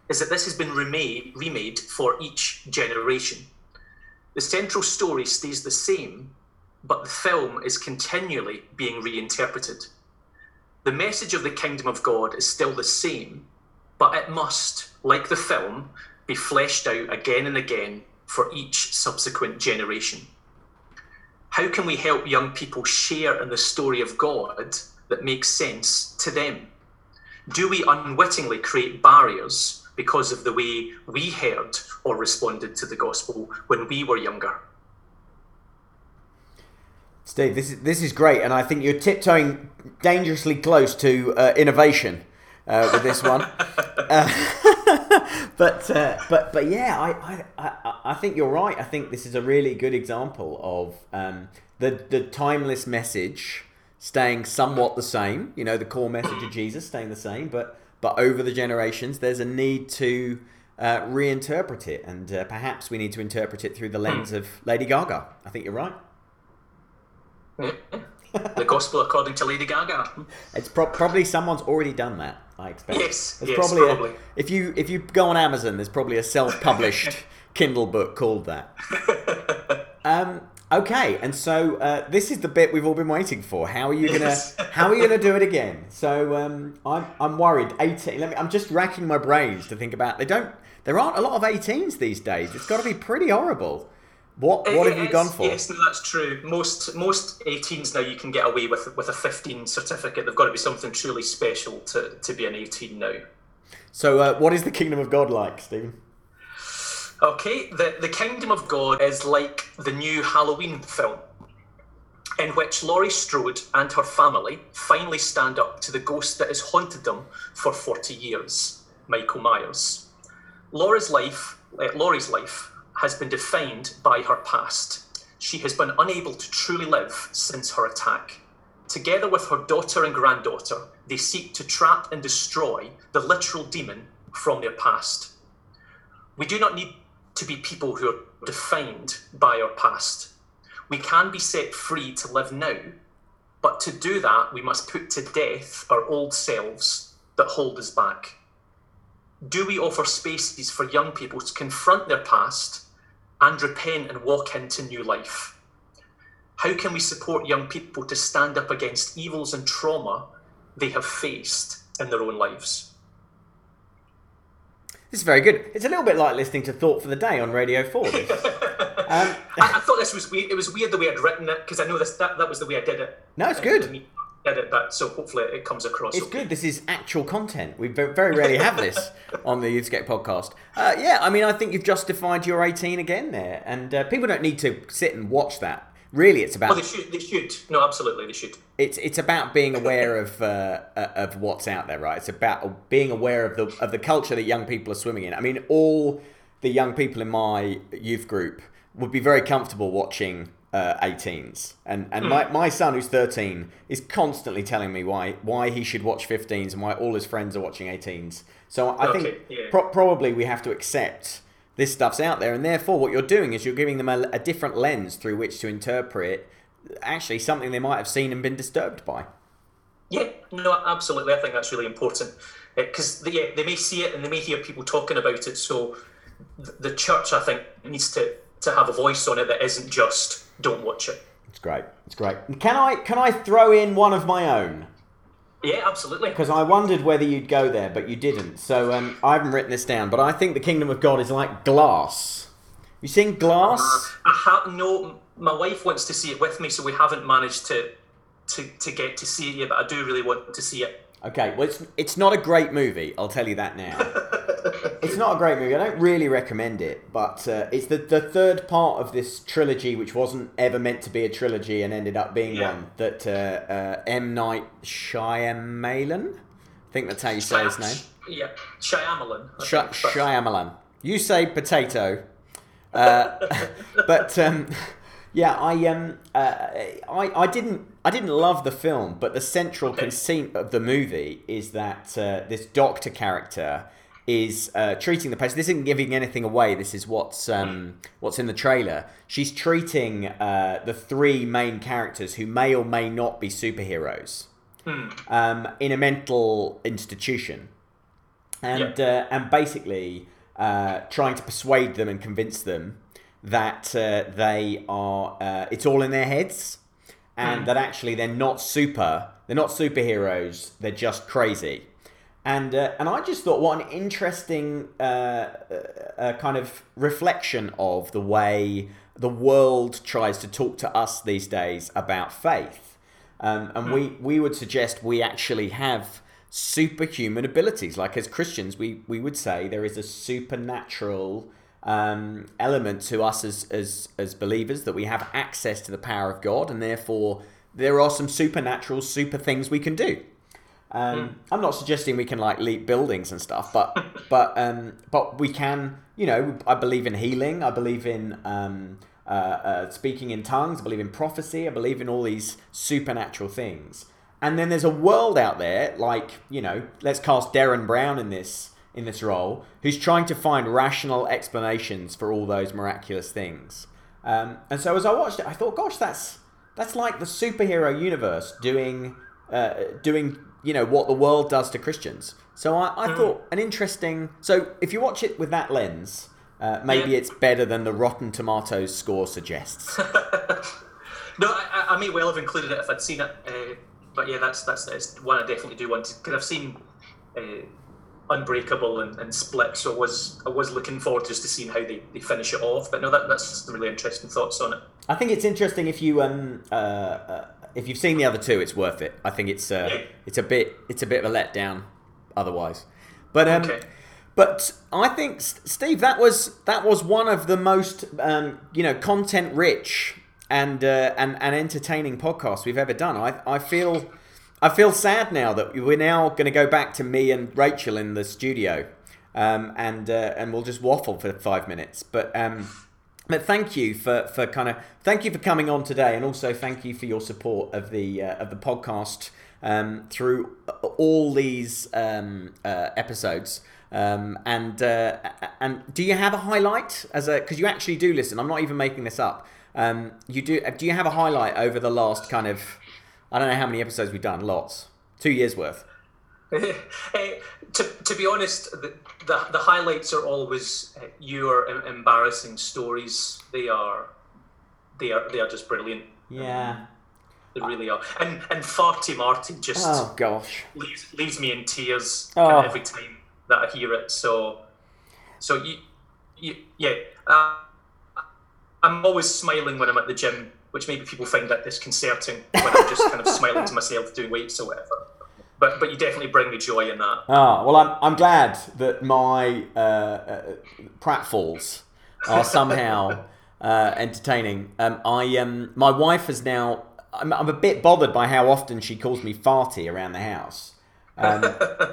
is that this has been remade, remade for each generation. The central story stays the same, but the film is continually being reinterpreted. The message of the kingdom of God is still the same, but it must, like the film, be fleshed out again and again for each subsequent generation. How can we help young people share in the story of God that makes sense to them? Do we unwittingly create barriers because of the way we heard or responded to the gospel when we were younger? Steve, this is this is great, and I think you're tiptoeing dangerously close to uh, innovation uh, with this one. Uh, but uh, but but yeah, I, I I I think you're right. I think this is a really good example of um, the the timeless message staying somewhat the same. You know, the core message of Jesus staying the same, but but over the generations, there's a need to uh, reinterpret it, and uh, perhaps we need to interpret it through the lens of Lady Gaga. I think you're right. The gospel according to Lady Gaga. It's pro- probably someone's already done that. I expect. Yes, There's yes, probably, a- if you if you go on Amazon, there's probably a self-published Kindle book called that. Um, okay, and so uh, this is the bit we've all been waiting for. How are you gonna Yes. How are you gonna do it again? So um, I'm I'm worried. 18. Let me. I'm just racking my brains to think about. They don't. There aren't a lot of 18s these days. It's got to be pretty horrible. What What It have you is- gone for? Yes, no, that's true. Most most 18s now you can get away with with a 15 certificate. They've got to be something truly special to, to be an 18 now. So, uh, what is the kingdom of God like, Stephen? Okay, the, the Kingdom of God is like the new Halloween film, in which Laurie Strode and her family finally stand up to the ghost that has haunted them for 40 years, Michael Myers. Laura's life, uh, Laurie's life has been defined by her past. She has been unable to truly live since her attack. Together with her daughter and granddaughter, they seek to trap and destroy the literal demon from their past. We do not need to be people who are defined by our past. We can be set free to live now, but to do that, we must put to death our old selves that hold us back. Do we offer spaces for young people to confront their past and repent and walk into new life? How can we support young people to stand up against evils and trauma they have faced in their own lives? This is very good. It's a little bit like listening to Thought for the Day on Radio 4. um, I, I thought this was weird. It was weird the way I'd written it because I know this that, that was the way I did it. no, it's good. Me- Did it, but so hopefully it comes across. It's okay. good. This is actual content. We very rarely have this on the Youthscape podcast. Uh, yeah, I mean, I think you've justified your 18 again there, and uh, people don't need to sit and watch that. Really, it's Oh, about they should. They should. No, absolutely, they should. it's it's about being aware of uh, uh, of what's out there, right? It's about being aware of the of the culture that young people are swimming in. I mean, all the young people in my youth group would be very comfortable watching uh, 18s, and and my, my son who's 13 is constantly telling me why why he should watch 15s and why all his friends are watching 18s. So I think yeah. pro- probably we have to accept this stuff's out there, and therefore what you're doing is you're giving them a, a different lens through which to interpret actually something they might have seen and been disturbed by. Yeah, no, absolutely. I think that's really important because they, yeah, they may see it and they may hear people talking about it. So th- the church, I think, needs to to have a voice on it that isn't just don't watch it. It's great. It's great. Can I can I throw in one of my own? Yeah, absolutely. Because I wondered whether you'd go there, but you didn't. So um, I haven't written this down, but I think the kingdom of God is like glass. You seen glass? I ha- no, my wife wants to see it with me, so we haven't managed to to to get to see it yet. But I do really want to see it. Okay, well, it's, it's not a great movie, I'll tell you that now. it's not a great movie, I don't really recommend it, but uh, it's the, the third part of this trilogy, which wasn't ever meant to be a trilogy and ended up being Yeah. one, that uh, uh, M. Night Shyamalan, I think that's how you say his name. Yeah, Shyamalan. Sh- Shyamalan. You say potato. Uh, but um, yeah, I um, uh, I I didn't I didn't love the film, but the central Okay. conceit of the movie is that uh, this doctor character is uh, treating the patient. This isn't giving anything away. This is what's um, what's in the trailer. She's treating uh, the three main characters who may or may not be superheroes um, in a mental institution and uh, and basically uh, trying to persuade them and convince them that uh, they are uh, it's all in their heads and that actually they're not super they're not superheroes they're just crazy and uh, and I just thought what an interesting uh, uh, uh, kind of reflection of the way the world tries to talk to us these days about faith um, and we, we would suggest we actually have superhuman abilities. Like as Christians, we, we would say there is a supernatural um, element to us as, as, as believers that we have access to the power of God, and therefore there are some supernatural, super things we can do. Um, I'm not suggesting we can like leap buildings and stuff, but but um, but we can. You know, I believe in healing. I believe in um, uh, uh, speaking in tongues. I believe in prophecy. I believe in all these supernatural things. And then there's a world out there, like you know, let's cast Derren Brown in this in this role, who's trying to find rational explanations for all those miraculous things. Um, and so as I watched it, I thought, gosh, that's that's like the superhero universe doing uh, doing you know what the world does to Christians. So I, I thought an interesting. So if you watch it with that lens, uh, maybe Yeah. it's better than the Rotten Tomatoes score suggests. No, I, I- may well have included it if I'd seen it, uh, but yeah, that's that's it's one I definitely do want to. because I've seen uh, Unbreakable and, and Split, so I was I was looking forward just to seeing how they, they finish it off. But no, that, that's some really interesting thoughts on it. I think it's interesting if you um uh, uh if you've seen the other two, it's worth it. I think it's uh Yeah. it's a bit it's a bit of a letdown otherwise. But um, Okay. but I think Steve, that was that was one of the most um, you know content rich and uh, and and entertaining podcasts we've ever done. I I feel I feel sad now that we're now going to go back to me and Rachel in the studio, um, and uh, and we'll just waffle for five minutes. But um, but thank you for, for kind of thank you for coming on today, and also thank you for your support of the uh, of the podcast um, through all these um, uh, episodes. Um, and uh, and do you have a highlight as a because you actually do listen? I'm not even making this up. Um, you do. Do you have a highlight over the last kind of I don't know how many episodes we've done. Lots. Two years worth. To, to be honest, the, the, highlights are always uh, your em- embarrassing stories. They are, they are, they are just brilliant. Yeah. They really are. And and Farty Martin just Oh gosh. leaves, leaves me in tears Oh. every time that I hear it. So, so you, you yeah. Uh, I'm always smiling when I'm at the gym, which maybe people find that disconcerting when I'm just kind of smiling to myself doing weights or whatever. But but you definitely bring me joy in that. Ah, well, I'm, I'm glad that my uh, uh, pratfalls are somehow uh, entertaining. Um, I um, my wife is now. I'm, I'm a bit bothered by how often she calls me farty around the house. Um,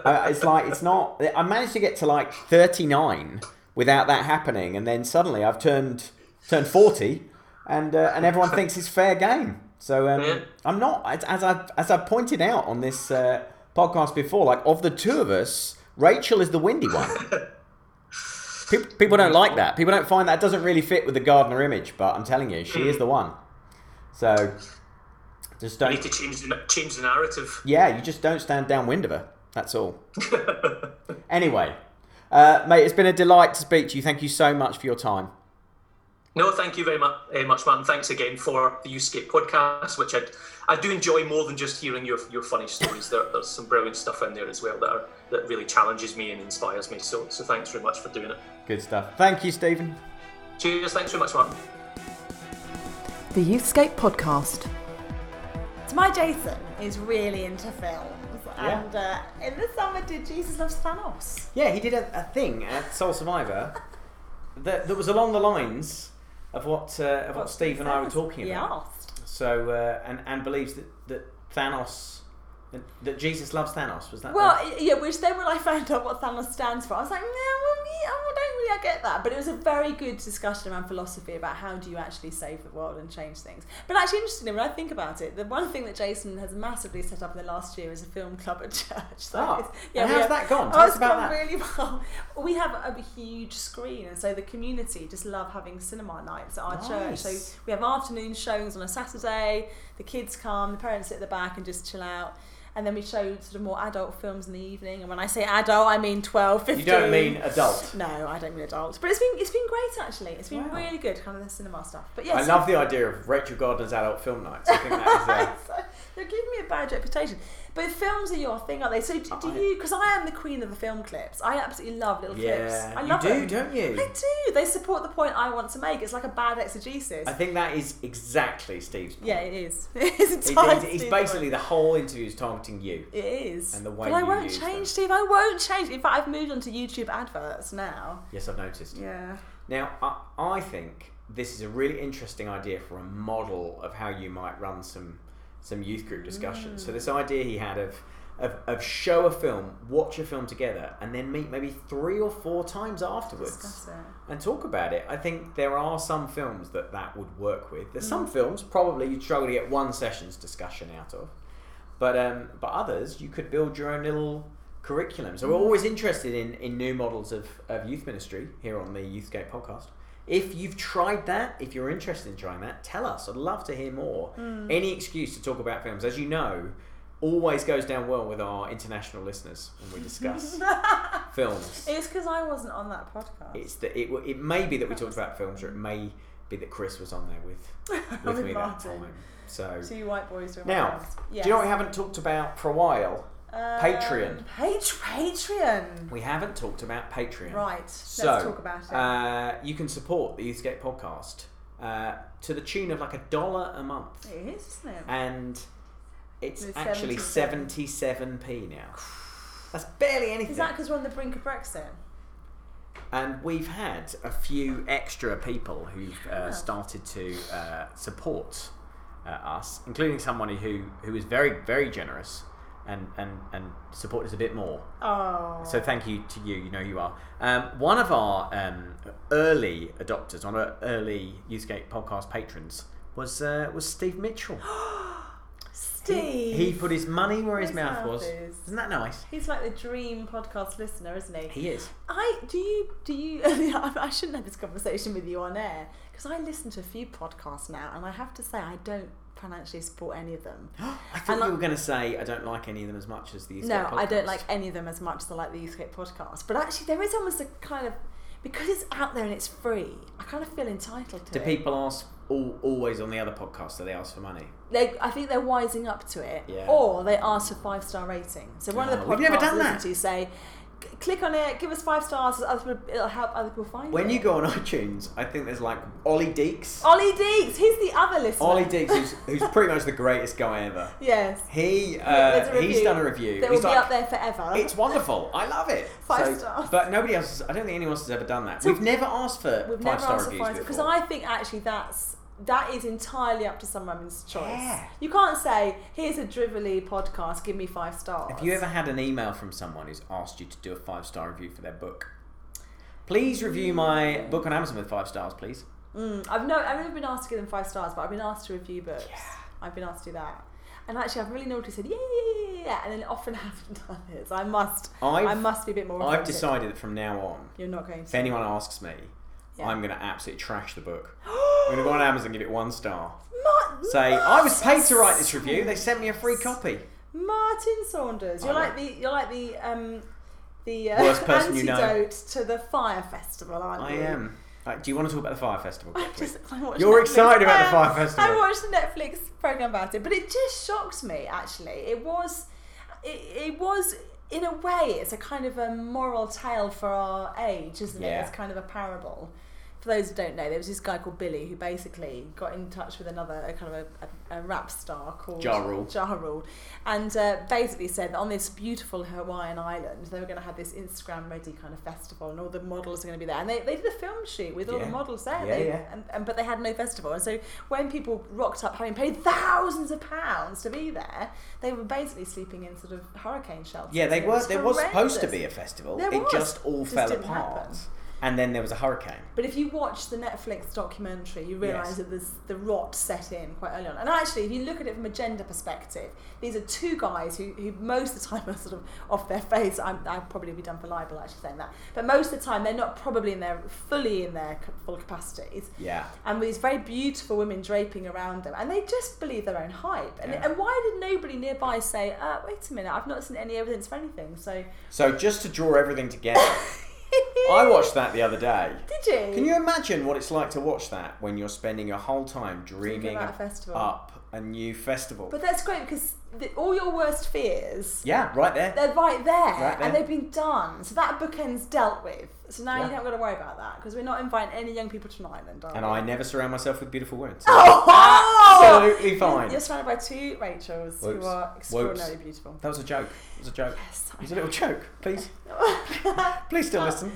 I- it's like it's not. I managed to get to like 39 without that happening, and then suddenly I've turned turned 40, and uh, and everyone thinks it's fair game. So um, Yeah. I'm not as- as I as I pointed out on this uh, podcast before. Like of the two of us, Rachel is the windy one. People, people don't like that. People don't find that doesn't really fit with the gardener image. But I'm telling you, she is the one. So just don't. Need to change the change the narrative. Yeah, you just don't stand downwind of her. That's all. anyway, uh, mate, it's been a delight to speak to you. Thank you so much for your time. No, thank you very much, uh, much, Martin. Thanks again for the Youthscape podcast, which I I do enjoy more than just hearing your your funny stories. There, there's some brilliant stuff in there as well that are, that really challenges me and inspires me. So so thanks very much for doing it. Good stuff. Thank you, Stephen. Cheers. Thanks very much, Martin. The Youthscape podcast. So my Jason is really into films, Yeah. and uh, in the summer did Jesus Loves Thanos. Yeah, he did a, a thing at Soul Survivor that, that was along the lines of what uh, of what Steve and I were talking about. asked. So uh, and and believes that that Thanos that, Jesus loves Thanos. Was that? the- Well, yeah, which then when I found out what Thanos stands for, I was like, no, well, yeah, I don't really get that. But it was a very good discussion around philosophy about how do you actually save the world and change things. But actually, interestingly, when I think about it, the one thing that Jason has massively set up in the last year is a film club at church. So Oh, we how's have- that gone? Oh, Tell us it's gone that. really well. We have a huge screen, and so the community just love having cinema nights at our church. So we have afternoon showings on a Saturday. The kids come, the parents sit at the back and just chill out. And then we show sort of more adult films in the evening. And when I say adult, I mean 12, 15. you don't mean adult. No, I don't mean adult. But it's been it's been great actually. It's been Wow. really good, kind of the cinema stuff. But yes, I love the idea of Rachel Gardner's adult film nights. I think that is. Uh, They're giving me a bad reputation. But films are your thing, aren't they? So do, do I- you? Because I am the queen of the film clips. I absolutely love little clips. yeah, I you love do, them. don't you? I do. They support the point I want to make. It's like a bad exegesis. I think that is exactly Steve's point. yeah, it is. It is It's, entirely it's, it's basically the whole interview is targeting you. It is. and the way but I won't change, them. Steve. I won't change. In fact, I've moved on to YouTube adverts now. Yes, I've noticed. Yeah. Now, I, I think this is a really interesting idea for a model of how you might run some some youth group discussions. So this idea he had of, of of show a film, watch a film together, and then meet maybe three or four times afterwards and talk about it. I think there are some films that that would work with. There's Mm. some films probably you'd struggle to get one session's discussion out of, but um, but others you could build your own little curriculum. So we're always interested in, in new models of, of youth ministry here on the Youthscape podcast. If you've tried that, if you're interested in trying that, tell us. I'd love to hear more. Hmm. Any excuse to talk about films, as you know, always goes down well with our international listeners when we discuss films. It's because I wasn't on that podcast. It's that it, it may be that we talked about films, or it may be that Chris was on there with with With me that Martin. time. So Two white boys now, my do you know what we haven't talked about for a while? Patreon. Um, Pat- Patreon. We haven't talked about Patreon. Right. So Let's talk about it. Uh, you can support the Youthscape podcast uh, to the tune of like a dollar a month, it is, isn't it? and it's It's actually 77. p now. That's barely anything. Is that because we're on the brink of Brexit? And we've had a few extra people who've uh, started to uh, support uh, us, including someone who who is very very generous and and and support us a bit more. Oh. So thank you to you. You know who you are. Um, one of our um, early adopters, one of our early Youthscape podcast patrons, was uh, was Steve Mitchell. Steve. He put his money where his His mouth mouth was. is. Isn't that nice? He's like the dream podcast listener, isn't he? He is. I do you do you? I shouldn't have this conversation with you on air because I listen to a few podcasts now, and I have to say I don't financially support any of them. I thought And you were going to say I don't like any of them as much as the Youthscape No, podcast. I don't like any of them as much as I like the Youthscape podcast. But actually, there is almost a kind of because it's out there and it's free. I kind of feel entitled to Do it. people ask all, always on the other podcast? So they ask for money. They, I think they're wising up to it, Yeah. or they ask for five star rating. So one of Oh, the we've podcasts never done I listen that. to say, "C- click on it, give us five stars. Other people, it'll help other people find it. When you go on iTunes, I think there's like Ollie Deeks. Ollie Deeks, he's the other listener. Ollie Deeks, who's, who's pretty much the greatest guy ever. Yes. He uh, he's done a review. That will He's be up there forever. It's wonderful. I love it. Five So- stars. But nobody else. Has, I don't think anyone else has ever done that. So We've never asked for We've five never star asked reviews because. I think actually that's that is entirely up to someone's choice. Yeah. You can't say, "Here's a drivelly podcast, give me five stars." Have you ever had an email from someone who's asked you to do a five star review for their book? Please review my book on Amazon with five stars, please. Mm, I've no, I've never been asked to give them five stars, but I've been asked to review books. Yeah. I've been asked to do that. And actually, I've really naughty said, yeah, yeah, yeah, yeah, and then often haven't done it. So I must, I've, I must be a bit more. I've decided that from now on, You're not going to. if anyone asks me, Yeah. I'm going to absolutely trash the book. I'm going to go on Amazon and give it one star. Say, I was paid to write this review. They sent me a free copy. Martin Saunders. You're I like know. the you're like the um the uh, Worst person you know. antidote to the Fyre Festival, aren't I you? am. Right, do you want to talk about the Fyre Festival just, You're Netflix- excited about the Fyre. Festival. I watched the Netflix program about it, but it just shocks me. Actually, it was, it, it was in a way, it's a kind of a moral tale for our age, isn't it? It's kind of a parable. For those who don't know, there was this guy called Billy who basically got in touch with another a kind of a, a, a rap star called Ja Rule. Ja Rule, and uh, basically said that on this beautiful Hawaiian island, they were going to have this Instagram ready kind of festival, and all the models are going to be there. And they, they did a film shoot with all Yeah. the models there, Yeah, They- yeah. And, and but they had no festival. And so when people rocked up, having paid thousands of pounds to be there, they were basically sleeping in sort of hurricane shelters. Yeah, they were. There was supposed to be a festival. There it was. just all Just fell apart. happen. And then there was a hurricane. But if you watch the Netflix documentary, you realise Yes. that there's the rot set in quite early on. And actually, if you look at it from a gender perspective, these are two guys who, who most of the time are sort of off their face. I'm, I'd probably be done for libel actually saying that. But most of the time, they're not probably in their fully in their full capacities. Yeah. And with these very beautiful women draping around them, and they just believe their own hype. And, Yeah. and why did nobody nearby say, uh, "Wait a minute, I've not seen any evidence for anything"? So, So just to draw everything together, I watched that the other day. Did you? Can you imagine what it's like to watch that when you're spending your whole time dreaming about a festival. up a new festival? But that's great because the, all your worst fears. yeah, right there. They're right there, Right there. and they've been done. So that bookend's dealt with. So now Yeah. you don't got to worry about that because we're not inviting any young people tonight, island, are And? I never surround myself with beautiful women. So Oh! absolutely fine. You're surrounded by two Rachels Whoops. who are extraordinarily beautiful. That was a joke. It was a joke. Yes, It was a little joke. Please, please still listen.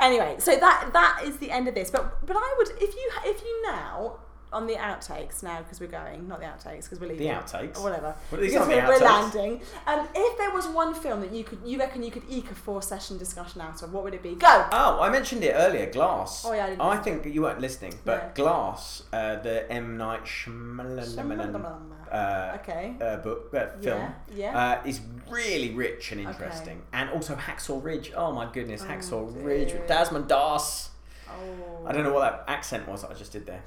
Anyway, so that that is the end of this. But but I would if you if you now on the outtakes now because we're going not the outtakes because we're leaving The outtakes? or whatever Well, these because aren't the we're, outtakes. landing. Um, if there was one film that you could you reckon you could eke a four session discussion out of, what would it be? Go. Oh, I mentioned it earlier. Glass. Oh, yeah, I didn't I think you weren't listening, but No. Glass, uh, the M Night Shyamalan uh, okay. uh, book uh, film, Yeah. Yeah. uh, is really rich and interesting, and also Hacksaw Ridge. Oh my goodness, Oh, Hacksaw dear. Ridge with Desmond Das. oh. I don't know what that accent was that I just did there.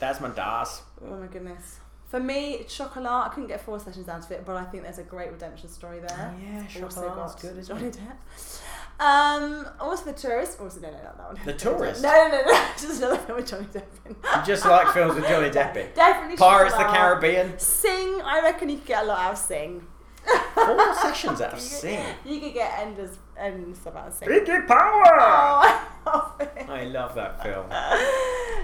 Desmond Das. Oh my goodness. For me, Chocolat, I couldn't get four sessions out of it, but I think there's a great redemption story there. Oh, yeah, Also got good, isn't Johnny it? Depp. Um, also The Tourist. Also, no, no, not that one. The Tourist? No, no, no, no. Just another film with Johnny Depp in. You just like films with Johnny Depp in. Definitely Pirates of the Caribbean. Sing, I reckon you could get a lot out of Sing. Four sessions out of You six. you could get enders and stuff out of six. Pinky power! Oh, I love it. I love that film.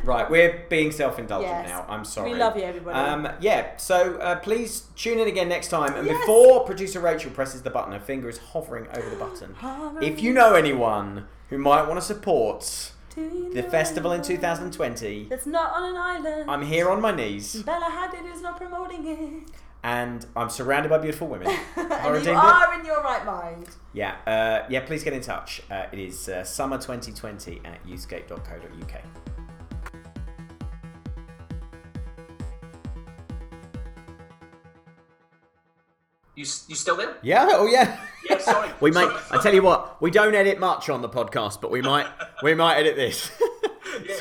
Right, we're being self-indulgent Yes. now. I'm sorry. We love you, everybody. Um, yeah, so uh, please tune in again next time. And Yes. before producer Rachel presses the button, her finger is hovering over the button. If you know anyone who might want to support the festival in 2020, That's not on an island. I'm here on my knees Bella Hadid is not promoting it. And I'm surrounded by beautiful women. And you are in your right mind. Yeah, uh, yeah. Please get in touch. Uh, it is uh, summer 2020 at youthscape.co.uk. You, you still there? Yeah. Oh yeah. Yeah, sorry. We might. Sorry. I tell you what. We don't edit much on the podcast, but we might. we might edit this. Yeah.